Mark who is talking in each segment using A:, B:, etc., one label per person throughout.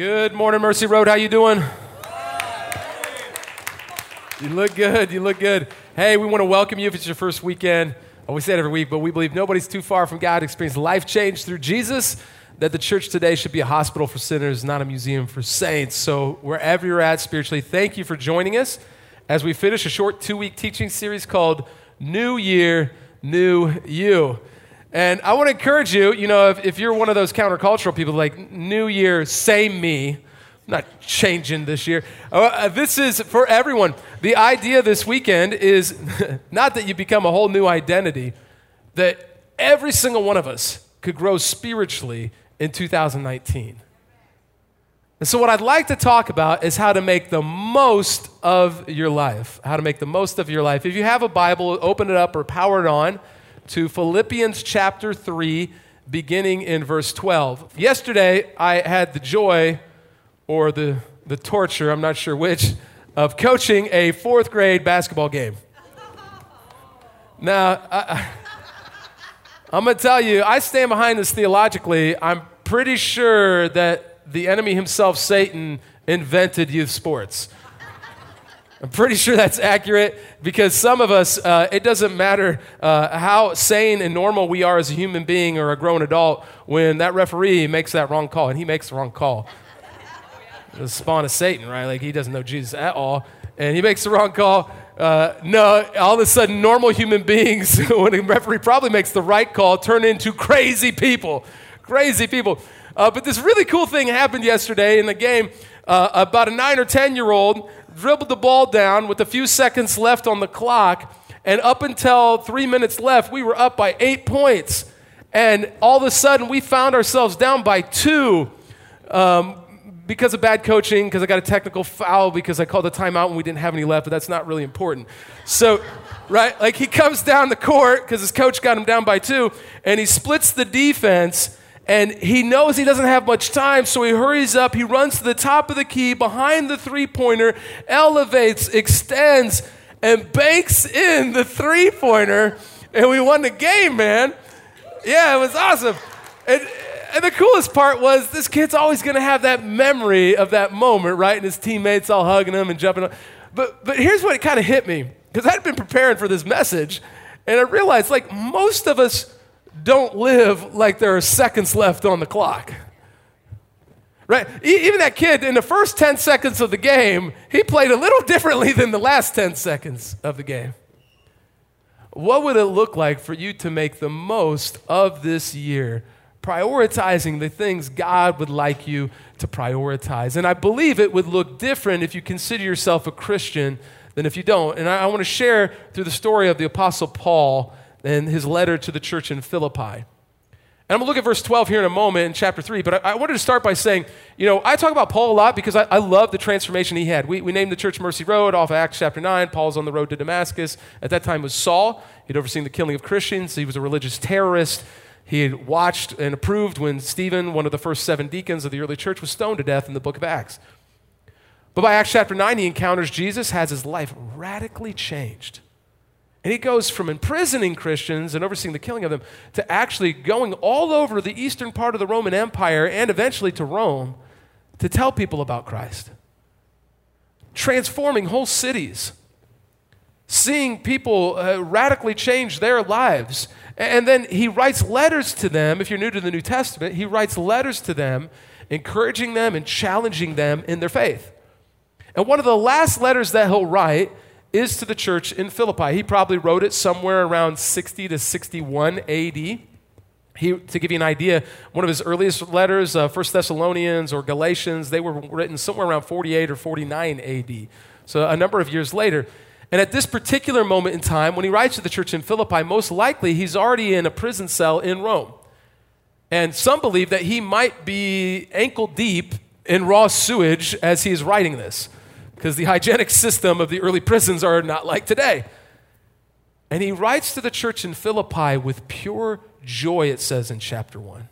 A: Good morning, Mercy Road. How you doing? You look good. You look good. Hey, we want to welcome you if it's your first weekend. We say it every week, but we believe nobody's too far from God to experience life change through Jesus. That the church today should be a hospital for sinners, not a museum for saints. So, wherever you're at spiritually, thank you for joining us as we finish a short two week teaching series called New Year, New You. And I want to encourage you, you know, if, if you're one of those countercultural people like, New Year, same me, I'm not changing this year. Uh, this is for everyone. The idea this weekend is not that you become a whole new identity, that every single one of us could grow spiritually in 2019. And so, what I'd like to talk about is how to make the most of your life. How to make the most of your life. If you have a Bible, open it up or power it on to Philippians chapter 3, beginning in verse 12. Yesterday, I had the joy or the, the torture, I'm not sure which, of coaching a fourth grade basketball game. Now, I, I'm going to tell you, I stand behind this theologically. I'm pretty sure that the enemy himself, Satan, invented youth sports. I'm pretty sure that's accurate because some of us, uh, it doesn't matter uh, how sane and normal we are as a human being or a grown adult when that referee makes that wrong call, and he makes the wrong call. The spawn of Satan, right? Like he doesn't know Jesus at all, and he makes the wrong call. Uh, no, all of a sudden, normal human beings, when a referee probably makes the right call, turn into crazy people. Crazy people. Uh, but this really cool thing happened yesterday in the game. Uh, about a nine or 10 year old dribbled the ball down with a few seconds left on the clock. And up until three minutes left, we were up by eight points. And all of a sudden, we found ourselves down by two um, because of bad coaching, because I got a technical foul, because I called a timeout and we didn't have any left, but that's not really important. So, right, like he comes down the court because his coach got him down by two, and he splits the defense and he knows he doesn't have much time, so he hurries up. He runs to the top of the key behind the three pointer, elevates, extends, and banks in the three pointer. And we won the game, man. Yeah, it was awesome. And, and the coolest part was this kid's always going to have that memory of that moment, right? And his teammates all hugging him and jumping up. But, but here's what it kind of hit me because I'd been preparing for this message, and I realized like most of us don't live like there are seconds left on the clock. Right? Even that kid, in the first 10 seconds of the game, he played a little differently than the last 10 seconds of the game. What would it look like for you to make the most of this year, prioritizing the things God would like you to prioritize? And I believe it would look different if you consider yourself a Christian than if you don't. And I, I want to share through the story of the Apostle Paul and his letter to the church in Philippi. And I'm going to look at verse 12 here in a moment in chapter 3, but I, I wanted to start by saying, you know, I talk about Paul a lot because I, I love the transformation he had. We, we named the church Mercy Road off of Acts chapter 9. Paul's on the road to Damascus. At that time was Saul. He'd overseen the killing of Christians. He was a religious terrorist. He had watched and approved when Stephen, one of the first seven deacons of the early church, was stoned to death in the book of Acts. But by Acts chapter 9, he encounters Jesus, has his life radically changed. And he goes from imprisoning Christians and overseeing the killing of them to actually going all over the eastern part of the Roman Empire and eventually to Rome to tell people about Christ. Transforming whole cities, seeing people uh, radically change their lives. And then he writes letters to them. If you're new to the New Testament, he writes letters to them, encouraging them and challenging them in their faith. And one of the last letters that he'll write is to the church in Philippi. He probably wrote it somewhere around 60 to 61 AD. He, to give you an idea, one of his earliest letters, uh, 1 Thessalonians or Galatians, they were written somewhere around 48 or 49 AD. So a number of years later. And at this particular moment in time, when he writes to the church in Philippi, most likely he's already in a prison cell in Rome. And some believe that he might be ankle deep in raw sewage as he's writing this because the hygienic system of the early prisons are not like today. And he writes to the church in Philippi with pure joy, it says in chapter 1.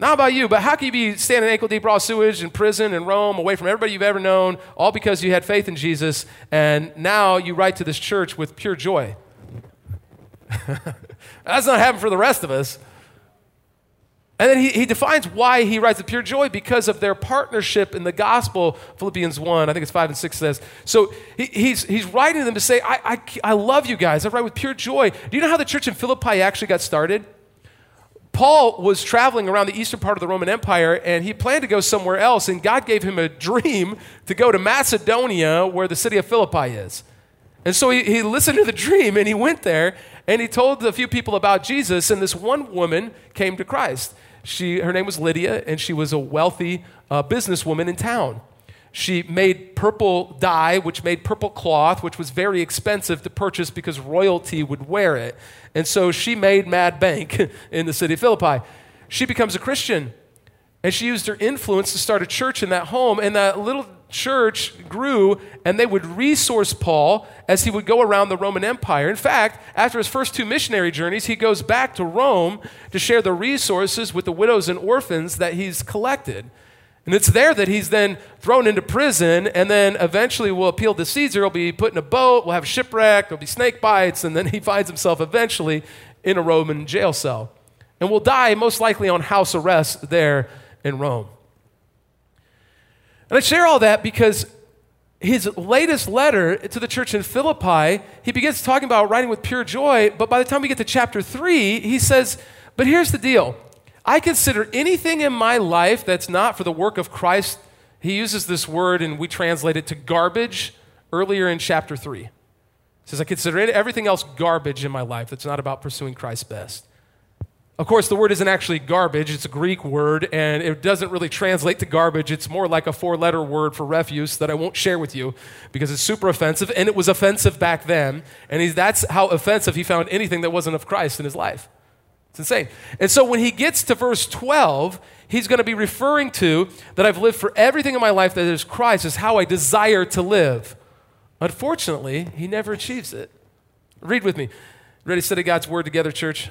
A: Not about you, but how can you be standing ankle deep raw sewage in prison in Rome, away from everybody you've ever known, all because you had faith in Jesus, and now you write to this church with pure joy? That's not happening for the rest of us. And then he, he defines why he writes the pure joy because of their partnership in the gospel. Philippians 1, I think it's 5 and 6 says. So he, he's, he's writing them to say, I, I, I love you guys. I write with pure joy. Do you know how the church in Philippi actually got started? Paul was traveling around the eastern part of the Roman Empire and he planned to go somewhere else, and God gave him a dream to go to Macedonia, where the city of Philippi is. And so he, he listened to the dream and he went there and he told a few people about Jesus, and this one woman came to Christ. She, her name was Lydia, and she was a wealthy uh, businesswoman in town. She made purple dye, which made purple cloth, which was very expensive to purchase because royalty would wear it. And so she made mad bank in the city of Philippi. She becomes a Christian, and she used her influence to start a church in that home. And that little church grew and they would resource Paul as he would go around the Roman Empire. In fact, after his first two missionary journeys, he goes back to Rome to share the resources with the widows and orphans that he's collected. And it's there that he's then thrown into prison and then eventually will appeal to Caesar. He'll be put in a boat, will have a shipwreck, there'll be snake bites, and then he finds himself eventually in a Roman jail cell. And will die most likely on house arrest there in Rome. And I share all that because his latest letter to the church in Philippi, he begins talking about writing with pure joy, but by the time we get to chapter 3, he says, But here's the deal. I consider anything in my life that's not for the work of Christ. He uses this word and we translate it to garbage earlier in chapter 3. He says, I consider everything else garbage in my life that's not about pursuing Christ's best. Of course, the word isn't actually garbage, it's a Greek word, and it doesn't really translate to garbage. It's more like a four letter word for refuse that I won't share with you because it's super offensive, and it was offensive back then. And that's how offensive he found anything that wasn't of Christ in his life. It's insane. And so when he gets to verse 12, he's going to be referring to that I've lived for everything in my life that is Christ, is how I desire to live. Unfortunately, he never achieves it. Read with me. Ready study God's word together, church?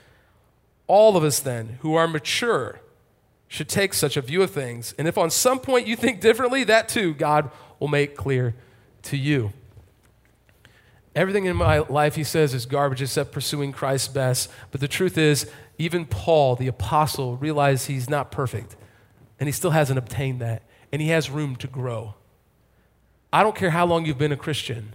A: All of us, then, who are mature, should take such a view of things. And if on some point you think differently, that too God will make clear to you. Everything in my life, he says, is garbage except pursuing Christ's best. But the truth is, even Paul, the apostle, realized he's not perfect. And he still hasn't obtained that. And he has room to grow. I don't care how long you've been a Christian,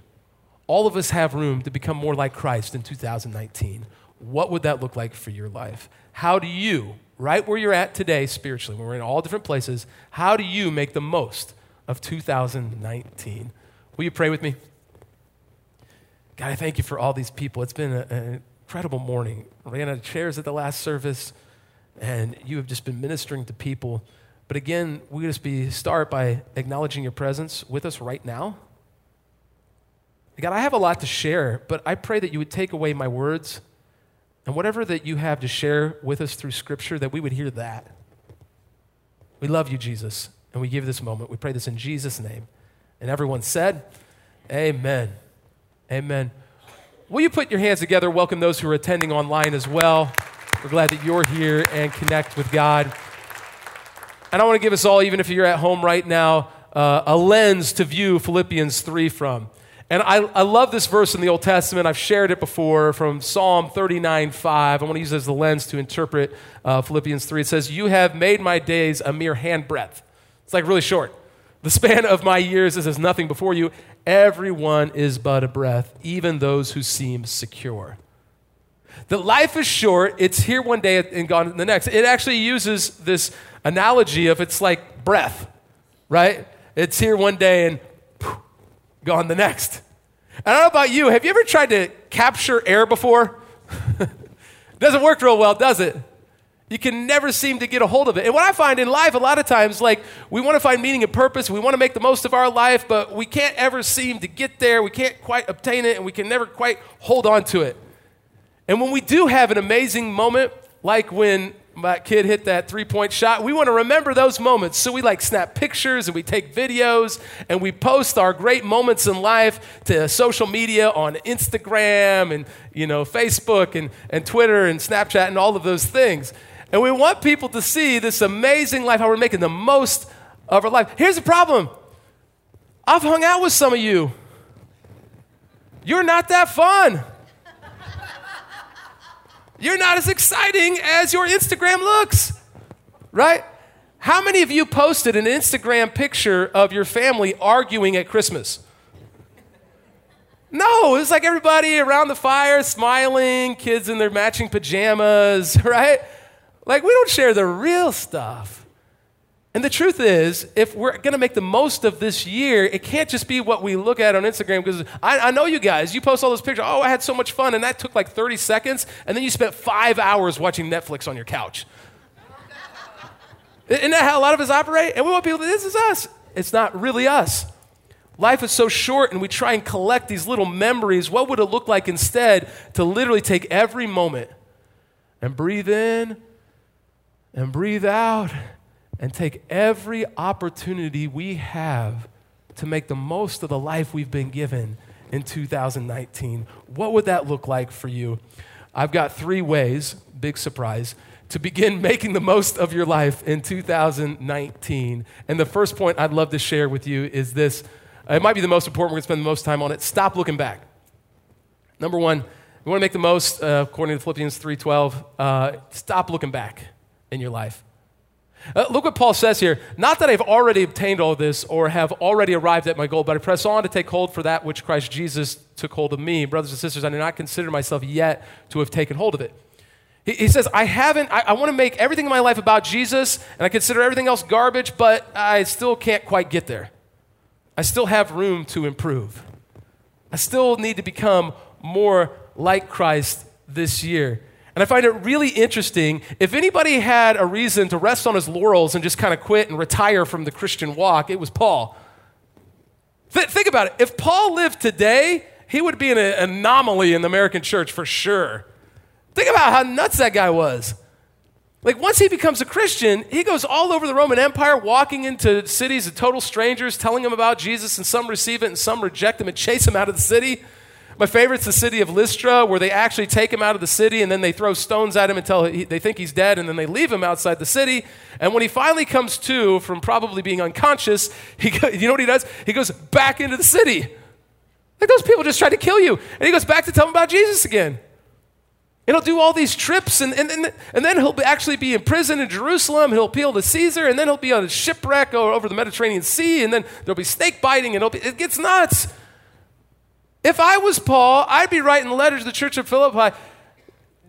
A: all of us have room to become more like Christ in 2019 what would that look like for your life? How do you, right where you're at today spiritually, when we're in all different places, how do you make the most of 2019? Will you pray with me? God, I thank you for all these people. It's been a, an incredible morning. Ran out of chairs at the last service, and you have just been ministering to people. But again, we just be start by acknowledging your presence with us right now. God, I have a lot to share, but I pray that you would take away my words and whatever that you have to share with us through Scripture, that we would hear that. We love you, Jesus, and we give this moment. We pray this in Jesus' name. And everyone said, Amen. Amen. Will you put your hands together? Welcome those who are attending online as well. We're glad that you're here and connect with God. And I want to give us all, even if you're at home right now, uh, a lens to view Philippians 3 from. And I, I love this verse in the Old Testament. I've shared it before from Psalm 39 5. I want to use it as the lens to interpret uh, Philippians 3. It says, You have made my days a mere handbreadth. It's like really short. The span of my years is as nothing before you. Everyone is but a breath, even those who seem secure. That life is short, it's here one day and gone the next. It actually uses this analogy of it's like breath, right? It's here one day and gone the next. I don't know about you. Have you ever tried to capture air before? Doesn't work real well, does it? You can never seem to get a hold of it. And what I find in life, a lot of times, like we want to find meaning and purpose, we want to make the most of our life, but we can't ever seem to get there. We can't quite obtain it, and we can never quite hold on to it. And when we do have an amazing moment, like when my kid hit that three point shot. We want to remember those moments. So we like snap pictures and we take videos and we post our great moments in life to social media on Instagram and, you know, Facebook and, and Twitter and Snapchat and all of those things. And we want people to see this amazing life, how we're making the most of our life. Here's the problem I've hung out with some of you. You're not that fun. You're not as exciting as your Instagram looks, right? How many of you posted an Instagram picture of your family arguing at Christmas? No, it's like everybody around the fire smiling, kids in their matching pajamas, right? Like, we don't share the real stuff. And the truth is, if we're going to make the most of this year, it can't just be what we look at on Instagram. Because I, I, know you guys, you post all those pictures. Oh, I had so much fun, and that took like 30 seconds, and then you spent five hours watching Netflix on your couch. Isn't that how a lot of us operate? And we want people, to, this is us. It's not really us. Life is so short, and we try and collect these little memories. What would it look like instead to literally take every moment and breathe in and breathe out? And take every opportunity we have to make the most of the life we've been given in 2019. What would that look like for you? I've got three ways, big surprise, to begin making the most of your life in 2019. And the first point I'd love to share with you is this. It might be the most important. We're to spend the most time on it. Stop looking back. Number one, we want to make the most, uh, according to Philippians 3.12, uh, stop looking back in your life. Uh, look what Paul says here. Not that I've already obtained all this or have already arrived at my goal, but I press on to take hold for that which Christ Jesus took hold of me. Brothers and sisters, I do not consider myself yet to have taken hold of it. He, he says, I haven't, I, I want to make everything in my life about Jesus, and I consider everything else garbage, but I still can't quite get there. I still have room to improve. I still need to become more like Christ this year. And I find it really interesting. If anybody had a reason to rest on his laurels and just kind of quit and retire from the Christian walk, it was Paul. Th- think about it. If Paul lived today, he would be an anomaly in the American church for sure. Think about how nuts that guy was. Like, once he becomes a Christian, he goes all over the Roman Empire, walking into cities of total strangers, telling them about Jesus, and some receive it and some reject him and chase him out of the city. My favorite's the city of Lystra, where they actually take him out of the city and then they throw stones at him until he, they think he's dead, and then they leave him outside the city. And when he finally comes to from probably being unconscious, he, you know what he does? He goes back into the city. Like those people just tried to kill you. And he goes back to tell them about Jesus again. And he'll do all these trips, and, and, and, and then he'll actually be in prison in Jerusalem. He'll appeal to Caesar, and then he'll be on a shipwreck over the Mediterranean Sea, and then there'll be snake biting, and be, it gets nuts. If I was Paul, I'd be writing letters to the church of Philippi.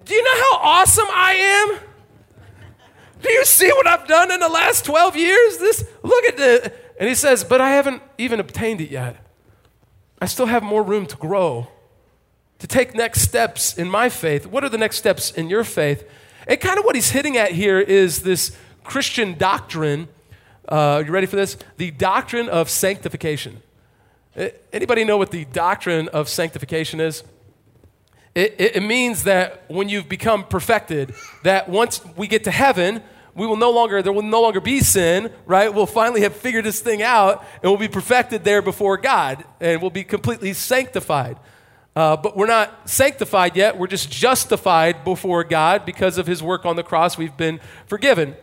A: Do you know how awesome I am? Do you see what I've done in the last 12 years? This look at the and he says, "But I haven't even obtained it yet. I still have more room to grow, to take next steps in my faith. What are the next steps in your faith?" And kind of what he's hitting at here is this Christian doctrine. Uh, you ready for this? The doctrine of sanctification. Anybody know what the doctrine of sanctification is? It, it, it, means that when you've become perfected, that once we get to heaven, we will no longer, there will no longer be sin, right? We'll finally have figured this thing out and we'll be perfected there before God and we'll be completely sanctified. Uh, but we're not sanctified yet. We're just justified before God because of his work on the cross. We've been forgiven.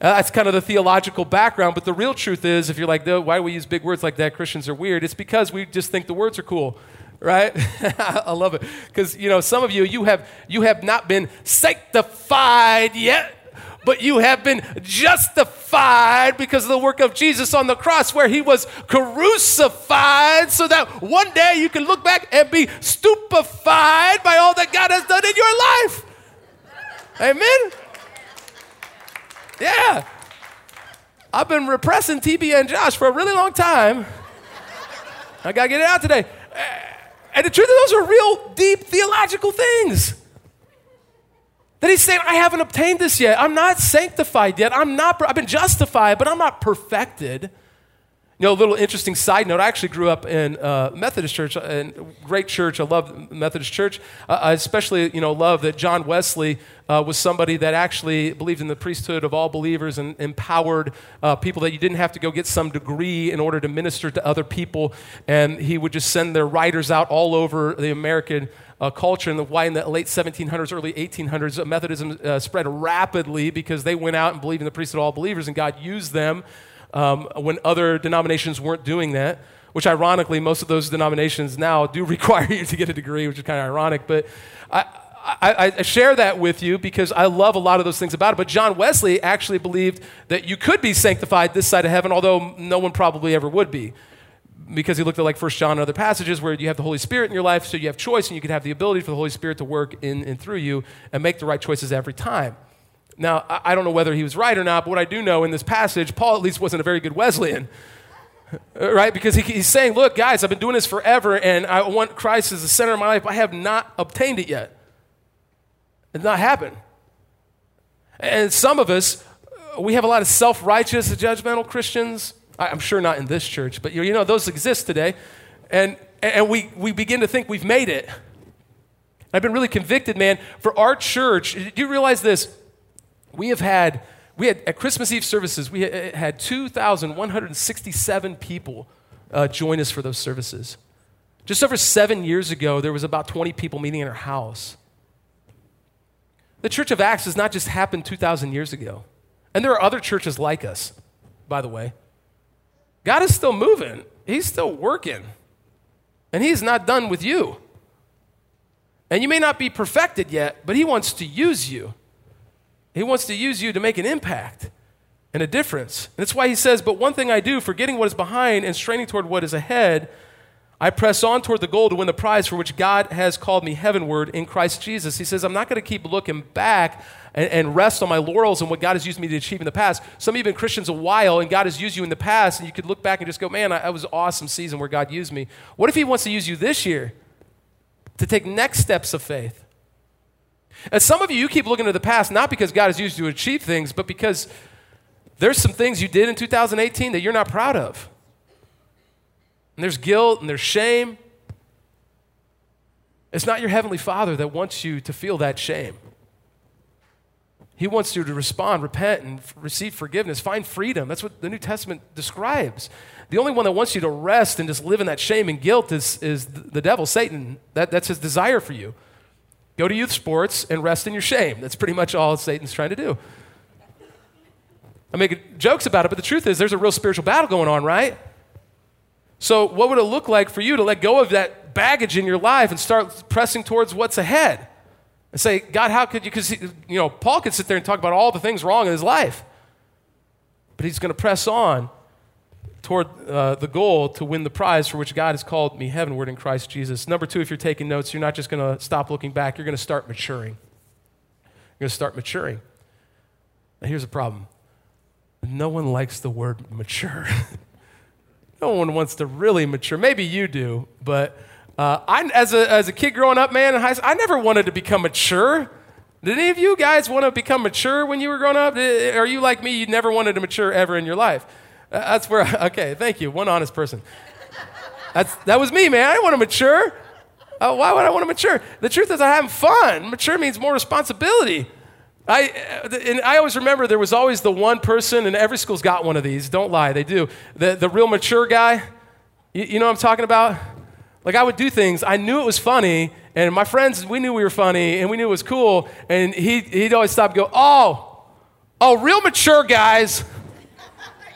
A: Uh, that's kind of the theological background, but the real truth is if you're like, why do we use big words like that? Christians are weird. It's because we just think the words are cool, right? I love it. Because, you know, some of you, you have, you have not been sanctified yet, but you have been justified because of the work of Jesus on the cross, where he was crucified, so that one day you can look back and be stupefied by all that God has done in your life. Amen. Yeah. I've been repressing TB and Josh for a really long time. I got to get it out today. Uh, and the truth is, those are real deep theological things. That he's saying, I haven't obtained this yet. I'm not sanctified yet. I'm not, I've been justified, but I'm not perfected. You know, a little interesting side note. I actually grew up in uh, Methodist church, and great church. I love Methodist church. Uh, I especially, you know, love that John Wesley uh, was somebody that actually believed in the priesthood of all believers and empowered uh, people that you didn't have to go get some degree in order to minister to other people. And he would just send their writers out all over the American uh, culture. And why in the late 1700s, early 1800s, Methodism uh, spread rapidly because they went out and believed in the priesthood of all believers, and God used them um, when other denominations weren't doing that, which ironically, most of those denominations now do require you to get a degree, which is kind of ironic. But I, I, I, share that with you because I love a lot of those things about it. But John Wesley actually believed that you could be sanctified this side of heaven, although no one probably ever would be. Because he looked at like First John and other passages where you have the Holy Spirit in your life, so you have choice and you could have the ability for the Holy Spirit to work in and through you and make the right choices every time. Now, I don't know whether he was right or not, but what I do know in this passage, Paul at least wasn't a very good Wesleyan. Right? Because he, he's saying, Look, guys, I've been doing this forever and I want Christ as the center of my life. I have not obtained it yet. It's not happened. And some of us, uh, we have a lot of self righteous, judgmental Christians. I'm sure not in this church, but you know, those exist today. And, and we, we begin to think we've made it. I've been really convicted, man, for our church. Do you realize this? We have had, we had at Christmas Eve services, we had 2,167 people uh, join us for those services. Just over seven years ago, there was about 20 people meeting in our house. The Church of Acts has not just happened 2,000 years ago. And there are other churches like us, by the way. God is still moving, He's still working. And He's not done with you. And you may not be perfected yet, but He wants to use you. He wants to use you to make an impact and a difference. And that's why he says, But one thing I do, forgetting what is behind and straining toward what is ahead, I press on toward the goal to win the prize for which God has called me heavenward in Christ Jesus. He says, I'm not going to keep looking back and, and, rest on my laurels and what God has used me to achieve in the past. Some of you have been Christians a while and God has used you in the past, and you could look back and just go, man, that was an awesome season where God used me. What if He wants to use you this year to take next steps of faith? And some of you, you keep looking to the past, not because God has used you to achieve things, but because there's some things you did in 2018 that you're not proud of. And there's guilt and there's shame. It's not your Heavenly Father that wants you to feel that shame. He wants you to respond, repent, and receive forgiveness, find freedom. That's what the New Testament describes. The only one that wants you to rest and just live in that shame and guilt is, is the devil, Satan. That, that's his desire for you. Go to youth sports and rest in your shame. That's pretty much all Satan's trying to do. I make jokes about it, but the truth is there's a real spiritual battle going on, right? So, what would it look like for you to let go of that baggage in your life and start pressing towards what's ahead? And say, God, how could you? Because, you know, Paul could sit there and talk about all the things wrong in his life, but he's going to press on toward uh, the goal to win the prize for which God has called me heavenward in Christ Jesus. Number two, if you're taking notes, you're not just going to stop looking back, you're going to start maturing. You're going to start maturing. Now, here's a problem no one likes the word mature. no one wants to really mature. Maybe you do, but uh, I, as, a, as a kid growing up, man, in high school, I never wanted to become mature. Did any of you guys want to become mature when you were growing up? Are you like me? You never wanted to mature ever in your life. That's where, I, okay, thank you. One honest person. That's, that was me, man. I want to mature. Uh, why would I want to mature? The truth is, I'm having fun. Mature means more responsibility. I, uh, and I always remember there was always the one person, and every school's got one of these. Don't lie, they do. The, the real mature guy. You, you know what I'm talking about? Like, I would do things, I knew it was funny, and my friends, we knew we were funny, and we knew it was cool, and he, he'd always stop and go, Oh, oh, real mature guys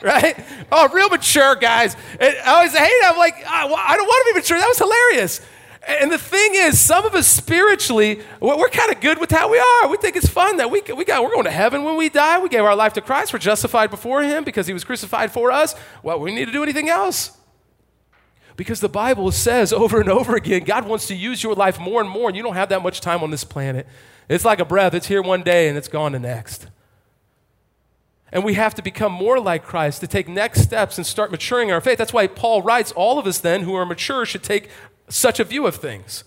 A: right? Oh, real mature guys. And I always hate it. I'm like, I don't want to be mature. That was hilarious. And the thing is, some of us spiritually, we're kind of good with how we are. We think it's fun that we, we got, we're going to heaven when we die. We gave our life to Christ. We're justified before Him because He was crucified for us. Well, we need to do anything else. Because the Bible says over and over again, God wants to use your life more and more, and you don't have that much time on this planet. It's like a breath, it's here one day and it's gone the next. And we have to become more like Christ to take next steps and start maturing our faith. That's why Paul writes, all of us then who are mature should take such a view of things.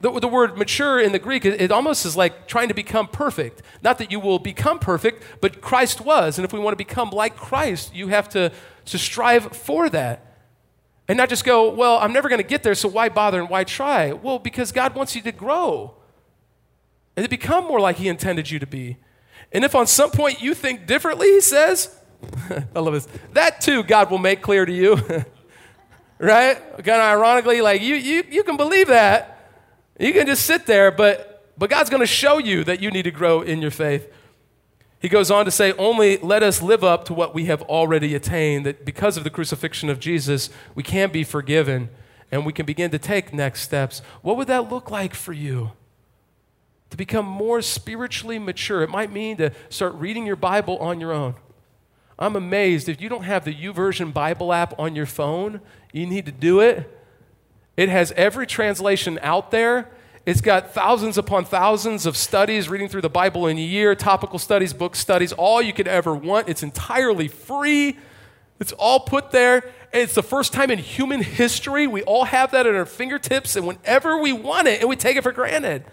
A: The, the word mature in the Greek, it, it almost is like trying to become perfect. Not that you will become perfect, but Christ was. And if we want to become like Christ, you have to, to strive for that. And not just go, well, I'm never going to get there, so why bother and why try? Well, because God wants you to grow and to become more like He intended you to be. And if on some point you think differently, He says, I love this, that too God will make clear to you. right? Kind of ironically, like you, you, you can believe that. You can just sit there, but, but God's going to show you that you need to grow in your faith. He goes on to say, Only let us live up to what we have already attained, that because of the crucifixion of Jesus, we can be forgiven and we can begin to take next steps. What would that look like for you? To become more spiritually mature. It might mean to start reading your Bible on your own. I'm amazed if you don't have the YouVersion Bible app on your phone, you need to do it. It has every translation out there. It's got thousands upon thousands of studies reading through the Bible in a year, topical studies, book studies, all you could ever want. It's entirely free. It's all put there. And It's the first time in human history we all have that at our fingertips, and whenever we want it, and we take it for granted.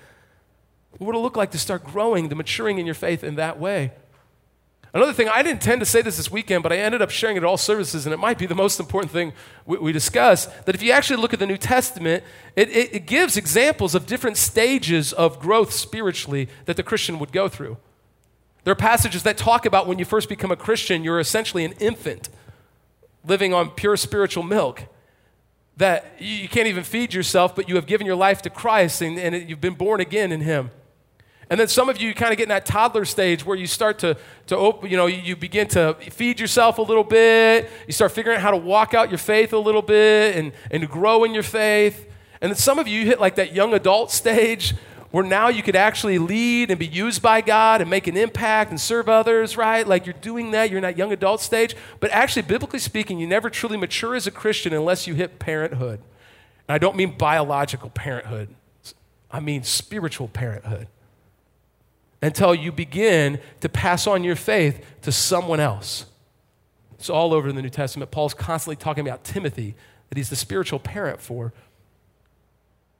A: What would it look like to start growing, to maturing in your faith in that way? Another thing, I didn't intend to say this this weekend, but I ended up sharing it at all services, and it might be the most important thing we, we discuss. That if you actually look at the New Testament, it, it, it gives examples of different stages of growth spiritually that the Christian would go through. There are passages that talk about when you first become a Christian, you're essentially an infant living on pure spiritual milk. That you can't even feed yourself, but you have given your life to Christ and, and you've been born again in Him. And then some of you kind of get in that toddler stage where you start to, to open, you know, you begin to feed yourself a little bit. You start figuring out how to walk out your faith a little bit and, and grow in your faith. And then some of you hit like that young adult stage where now you could actually lead and be used by God and make an impact and serve others, right? Like you're doing that, you're in that young adult stage. But actually, biblically speaking, you never truly mature as a Christian unless you hit parenthood. And I don't mean biological parenthood, I mean spiritual parenthood until you begin to pass on your faith to someone else. It's all over in the New Testament. Paul's constantly talking about Timothy, that he's the spiritual parent for.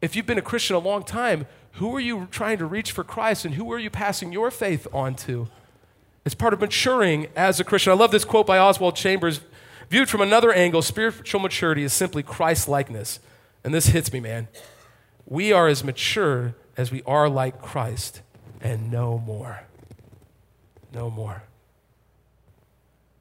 A: If you've been a Christian a long time, who are you trying to reach for Christ and who are you passing your faith on to? It's part of maturing as a Christian. I love this quote by Oswald Chambers. Viewed from another angle, spiritual maturity is simply Christ likeness. And this hits me, man. We are as mature as we are like Christ and no more. No more.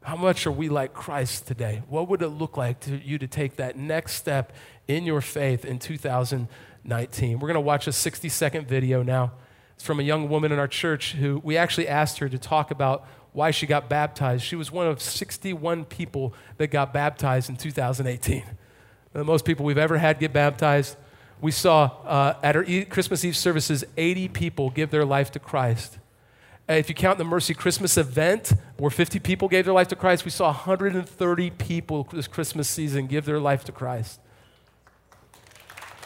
A: How much are we like Christ today? What would it look like to you to take that next step in your faith in 2019? We're going to watch a 60 second video now. It's from a young woman in our church who we actually asked her to talk about why she got baptized. She was one of 61 people that got baptized in 2018. The most people we've ever had get baptized we saw uh, at our Christmas Eve services 80 people give their life to Christ. if you count the Mercy Christmas event, where 50 people gave their life to Christ, we saw 130 people this Christmas season give their life to Christ.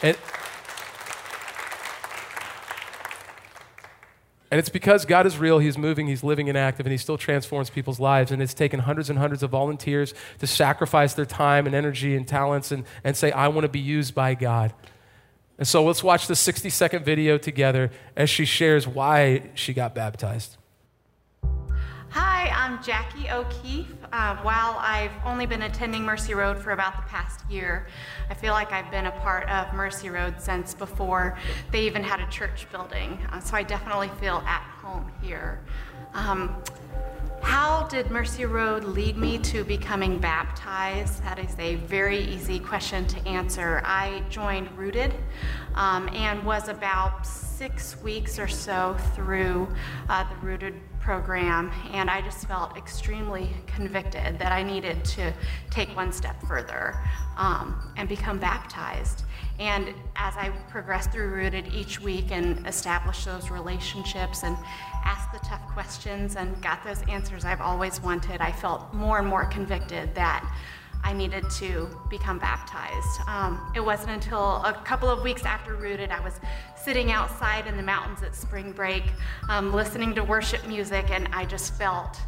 A: And, and it's because God is real, He's moving, He's living and active, and He still transforms people's lives. And it's taken hundreds and hundreds of volunteers to sacrifice their time and energy and talents and, and say, I want to be used by God. And so let's watch the 60 second video together as she shares why she got baptized.
B: Hi, I'm Jackie O'Keefe. Uh, while I've only been attending Mercy Road for about the past year, I feel like I've been a part of Mercy Road since before they even had a church building. Uh, so I definitely feel at home here. Um, how did Mercy Road lead me to becoming baptized? That is a very easy question to answer. I joined Rooted um, and was about six weeks or so through uh, the Rooted program, and I just felt extremely convicted that I needed to take one step further um, and become baptized. And as I progressed through Rooted each week and established those relationships and asked the tough questions and got those answers I've always wanted, I felt more and more convicted that I needed to become baptized. Um, it wasn't until a couple of weeks after Rooted, I was sitting outside in the mountains at spring break, um, listening to worship music, and I just felt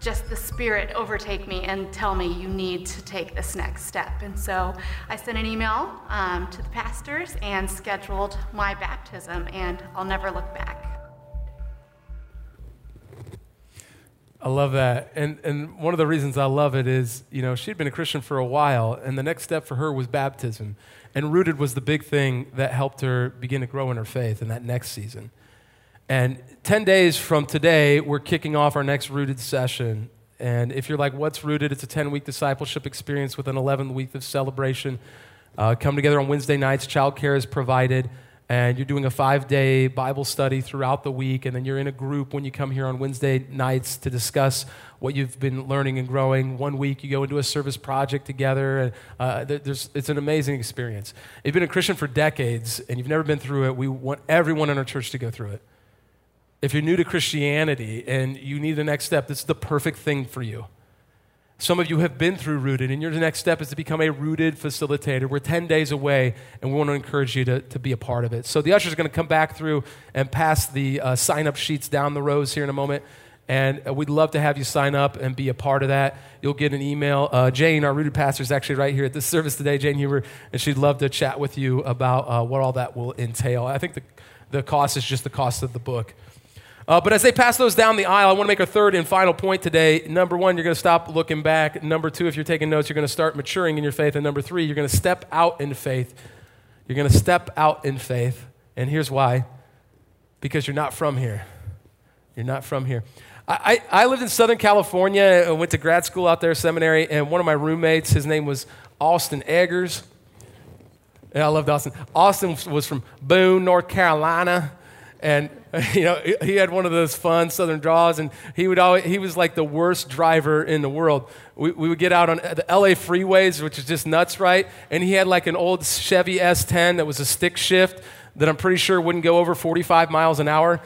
B: just the spirit overtake me and tell me you need to take this next step. And so I sent an email um, to the pastors and scheduled my baptism, and I'll never look back.
A: I love that. And, and one of the reasons I love it is, you know, she'd been a Christian for a while, and the next step for her was baptism. And rooted was the big thing that helped her begin to grow in her faith in that next season. And 10 days from today, we're kicking off our next rooted session. And if you're like, what's rooted? It's a 10 week discipleship experience with an 11th week of celebration. Uh, come together on Wednesday nights, childcare is provided and you're doing a five day Bible study throughout the week, and then you're in a group when you come here on Wednesday nights to discuss what you've been learning and growing. One week you go into a service project together, and uh, it's an amazing experience. If you've been a Christian for decades and you've never been through it, we want everyone in our church to go through it. If you're new to Christianity and you need the next step, this is the perfect thing for you. Some of you have been through Rooted, and your next step is to become a Rooted facilitator. We're 10 days away, and we want to encourage you to, to be a part of it. So the ushers are going to come back through and pass the uh, sign up sheets down the rows here in a moment. And uh, we'd love to have you sign up and be a part of that. You'll get an email. Uh, Jane, our rooted pastor, is actually right here at this service today, Jane Huber, and she'd love to chat with you about uh, what all that will entail. I think the, the cost is just the cost of the book. Uh, but as they pass those down the aisle, I want to make a third and final point today. Number one, you're going to stop looking back. Number two, if you're taking notes, you're going to start maturing in your faith. And number three, you're going to step out in faith. You're going to step out in faith. And here's why because you're not from here. You're not from here. I, I, I lived in Southern California. I went to grad school out there, seminary, and one of my roommates, his name was Austin Eggers. And I loved Austin. Austin was from Boone, North Carolina. And you know, he had one of those fun southern draws, and he would always, he was like the worst driver in the world. We, we would get out on the LA freeways, which is just nuts, right? And he had like an old Chevy S10 that was a stick shift that I'm pretty sure wouldn't go over 45 miles an hour.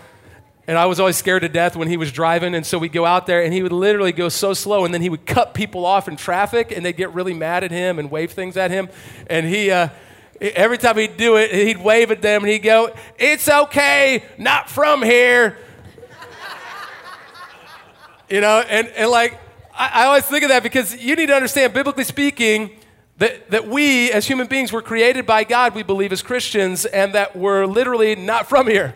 A: And I was always scared to death when he was driving. And so we'd go out there and he would literally go so slow. And then he would cut people off in traffic and they'd get really mad at him and wave things at him. And he, uh, Every time he'd do it, he'd wave at them and he'd go, It's okay, not from here. you know, and, and like, I, I always think of that because you need to understand, biblically speaking, that, that we as human beings were created by God, we believe as Christians, and that we're literally not from here.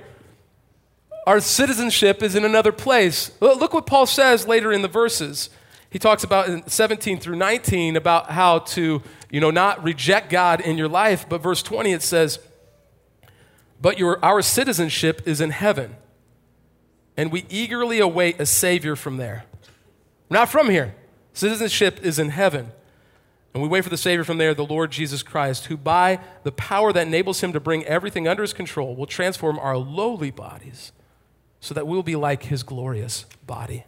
A: Our citizenship is in another place. Look what Paul says later in the verses. He talks about in 17 through 19 about how to you know, not reject God in your life. But verse 20, it says, But your, our citizenship is in heaven, and we eagerly await a Savior from there. not from here. Citizenship is in heaven. And we wait for the Savior from there, the Lord Jesus Christ, who by the power that enables him to bring everything under his control will transform our lowly bodies so that we'll be like his glorious body.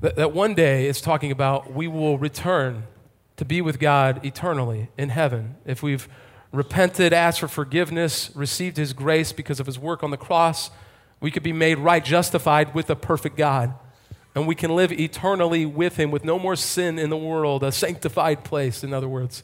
A: That, that one day it's talking about we will return to be with God eternally in heaven. If we've repented, asked for forgiveness, received His grace because of His work on the cross, we could be made right, justified with a perfect God. And we can live eternally with Him with no more sin in the world, a sanctified place, in other words.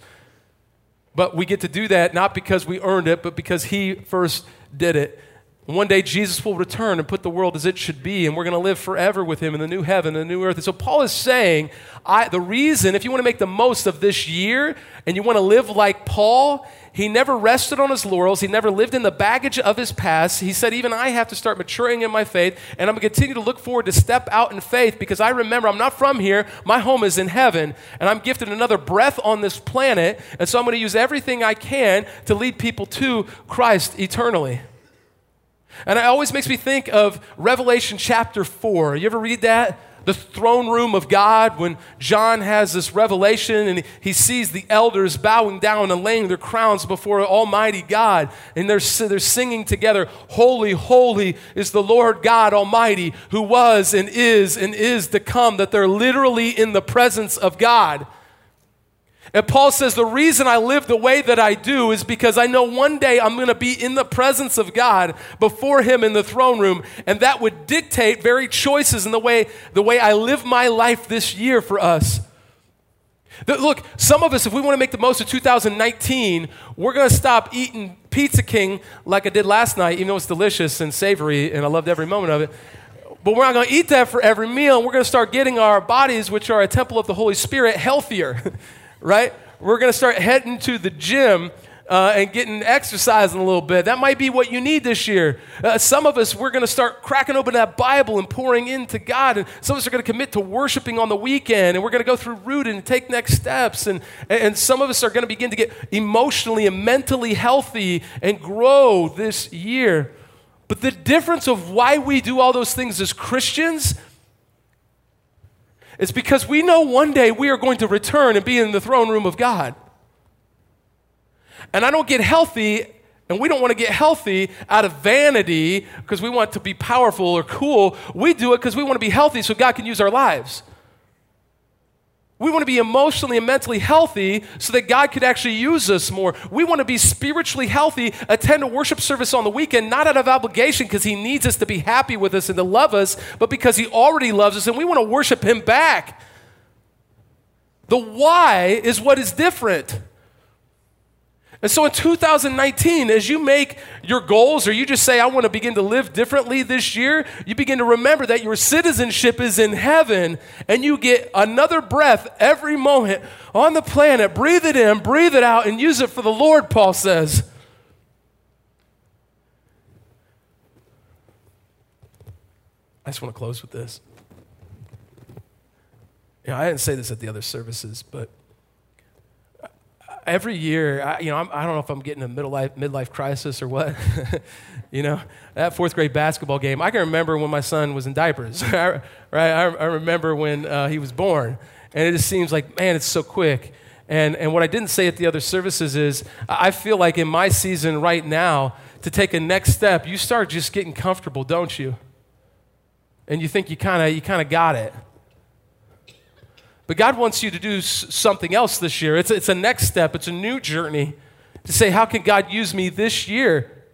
A: But we get to do that not because we earned it, but because He first did it. One day Jesus will return and put the world as it should be, and we're going to live forever with him in the new heaven and the new earth. And so Paul is saying, I, the reason, if you want to make the most of this year and you want to live like Paul, he never rested on his laurels. He never lived in the baggage of his past. He said, even I have to start maturing in my faith, and I'm going to continue to look forward to step out in faith because I remember I'm not from here. My home is in heaven, and I'm gifted another breath on this planet. And so I'm going to use everything I can to lead people to Christ eternally. And it always makes me think of Revelation chapter 4. You ever read that? The throne room of God, when John has this revelation and he sees the elders bowing down and laying their crowns before Almighty God. And they're, they're singing together, Holy, holy is the Lord God Almighty, who was and is and is to come. That they're literally in the presence of God. And Paul says, The reason I live the way that I do is because I know one day I'm going to be in the presence of God before Him in the throne room. And that would dictate very choices in the way, the way I live my life this year for us. Look, some of us, if we want to make the most of 2019, we're going to stop eating Pizza King like I did last night, even though it's delicious and savory, and I loved every moment of it. But we're not going to eat that for every meal. We're going to start getting our bodies, which are a temple of the Holy Spirit, healthier, right? We're going to start heading to the gym uh, and getting exercising a little bit. That might be what you need this year. Uh, some of us, we're going to start cracking open that Bible and pouring into God. And some of us are going to commit to worshiping on the weekend. And we're going to go through root and take next steps. And, and some of us are going to begin to get emotionally and mentally healthy and grow this year. But the difference of why we do all those things as Christians is because we know one day we are going to return and be in the throne room of God. And I don't get healthy, and we don't want to get healthy out of vanity because we want to be powerful or cool. We do it because we want to be healthy so God can use our lives. We want to be emotionally and mentally healthy so that God could actually use us more. We want to be spiritually healthy, attend a worship service on the weekend, not out of obligation because He needs us to be happy with us and to love us, but because He already loves us and we want to worship Him back. The why is what is different. And so in 2019, as you make your goals or you just say, I want to begin to live differently this year, you begin to remember that your citizenship is in heaven and you get another breath every moment on the planet. Breathe it in, breathe it out, and use it for the Lord, Paul says. I just want to close with this. You know, I didn't say this at the other services, but every year, I, you know, I'm, I do not know if I'm getting a middle life, midlife crisis or what. you know, that fourth grade basketball game, I can remember when my son was in diapers, right? I, I remember when uh, he was born. And it just seems like, man, it's so quick. And, and what I didn't say at the other services is, I feel like in my season right now, to take a next step, you start just getting comfortable, don't you? And you think you kind of you kind of got it. But God wants you to do something else this year. It's, it's a next step, it's a new journey to say, how can God use me this year?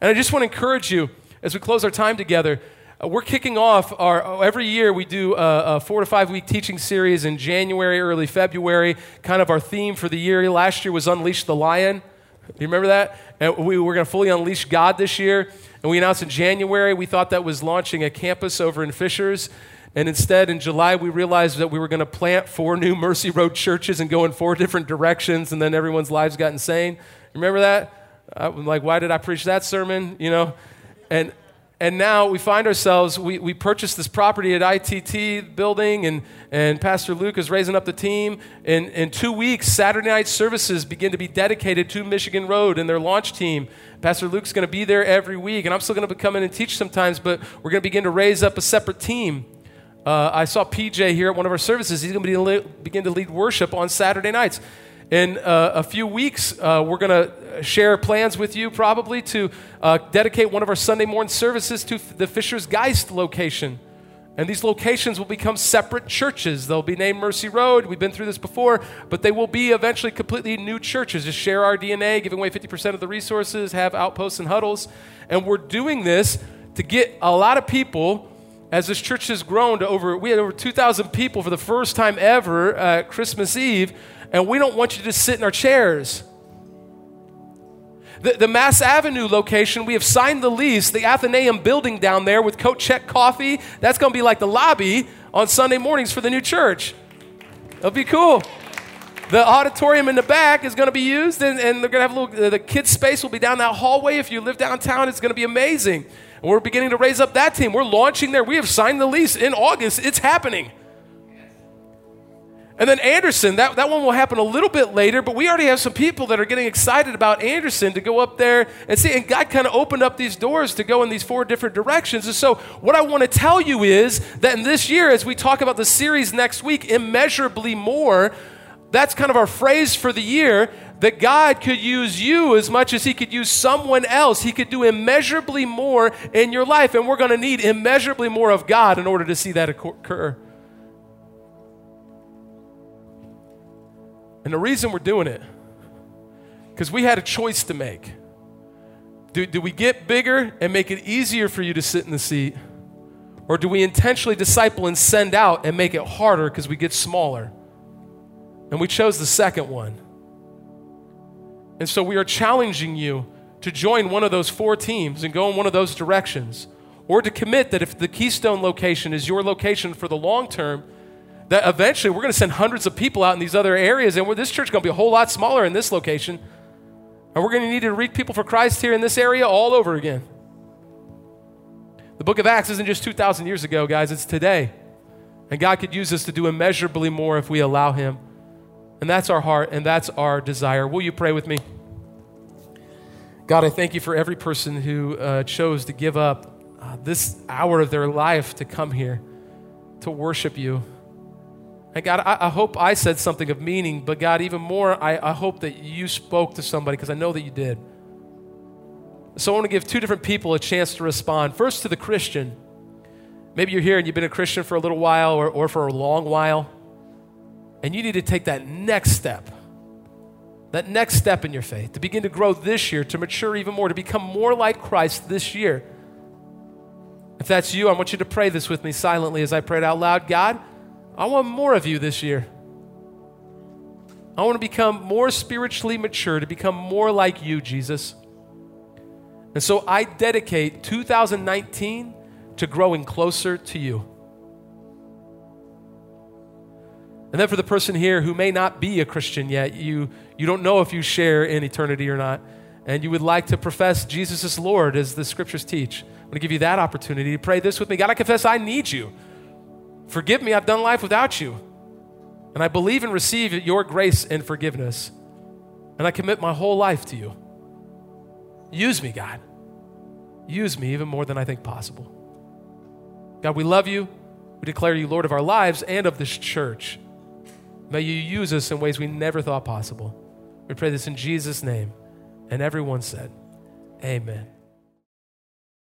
A: And I just want to encourage you as we close our time together. Uh, we're kicking off our uh, every year we do a, a, four to five week teaching series in January, early February. Kind of our theme for the year. Last year was Unleash the Lion. You remember that? And we were going to fully unleash God this year. And we announced in January we thought that was launching a campus over in Fishers. And instead, in July, we realized that we were going to plant four new Mercy Road churches and go in four different directions, and then everyone's lives got insane. Remember that? I'm like, why did I preach that sermon? You know? And, and now we find ourselves, we, we purchased this property at ITT building, and, and Pastor Luke is raising up the team. In, in two weeks, Saturday night services begin to be dedicated to Michigan Road and their launch team. Pastor Luke's going to be there every week, and I'm still going to come in and teach sometimes, but we're going to begin to raise up a separate team. Uh, I saw PJ here at one of our services. He's going to begin to lead worship on Saturday nights. In uh, a few weeks, uh, we're going to share plans with you probably to uh, dedicate one of our Sunday morning services to the Fishers Geist location. And these locations will become separate churches. They'll be named Mercy Road. We've been through this before, but they will be eventually completely new churches. Just share our DNA, giving away 50% of the resources, have outposts and huddles. And we're doing this to get a lot of people as this church has grown to over, we had over 2,000 people for the first time ever at Christmas Eve, and we don't want you to just sit in our chairs. The, the Mass Avenue location, we have signed the lease, the Athenaeum building down there with Coat Check Coffee. That's going to be like the lobby on Sunday mornings for the new church. That'll be cool. The auditorium in the back is going to be used, and, and they're going to have a little, the kids' space will be down that hallway. If you live downtown, it's going to be amazing. And we're beginning to raise up that team. We're launching there. We have signed the lease in August. It's happening. And then Anderson, that, that one will happen a little bit later, but we already have some people that are getting excited about Anderson to go up there and see. And God kind of opened up these doors to go in these four different directions. And so, what I want to tell you is that in this year, as we talk about the series next week, immeasurably more, that's kind of our phrase for the year that God could use you as much as He could use someone else. He could do immeasurably more in your life, and we're going to need immeasurably more of God in order to see that occur. And the reason we're doing it, because we had a choice to make. Do, do we get bigger and make it easier for you to sit in the seat? Or do we intentionally disciple and send out and make it harder because we get smaller? And we chose the second one. And so we are challenging you to join one of those four teams and go in one of those directions. or to commit that if the Keystone location is your location for the long term, that eventually we're going to send hundreds of people out in these other areas, and this church is going to be a whole lot smaller in this location. And we're going to need to reach people for Christ here in this area all over again. The book of Acts isn't just 2,000 years ago, guys, it's today. And God could use us to do immeasurably more if we allow Him. And that's our heart and that's our desire. Will you pray with me? God, I thank you for every person who uh, chose to give up uh, this hour of their life to come here to worship you. And God, I, I, hope I said something of meaning, but God, even more, I, I hope that you spoke to somebody because I know that you did. So I want to give two different people a chance to respond. First, to the Christian. Maybe you're here and you've been a Christian for a little while or, or for a long while, and you need to take that next step. That next step in your faith to begin to grow this year, to mature even more, to become more like Christ this year. If that's you, I want you to pray this with me silently as I pray it out loud. God, I want more of you this year. I want to become more spiritually mature, to become more like you, Jesus. And so I dedicate 2019 to growing closer to you. And then for the person here who may not be a Christian yet, you, you don't know if you share in eternity or not, and you would like to profess Jesus as Lord as the scriptures teach, I'm going to give you that opportunity to pray this with me. God, I confess I need you. Forgive me, I've done life without you. And I believe and receive your grace and forgiveness. And I commit my whole life to you. Use me, God. Use me even more than I think possible. God, we love you. We declare you Lord of our lives and of this church. May you use us in ways we never thought possible. We pray this in Jesus' name. And everyone said, Amen.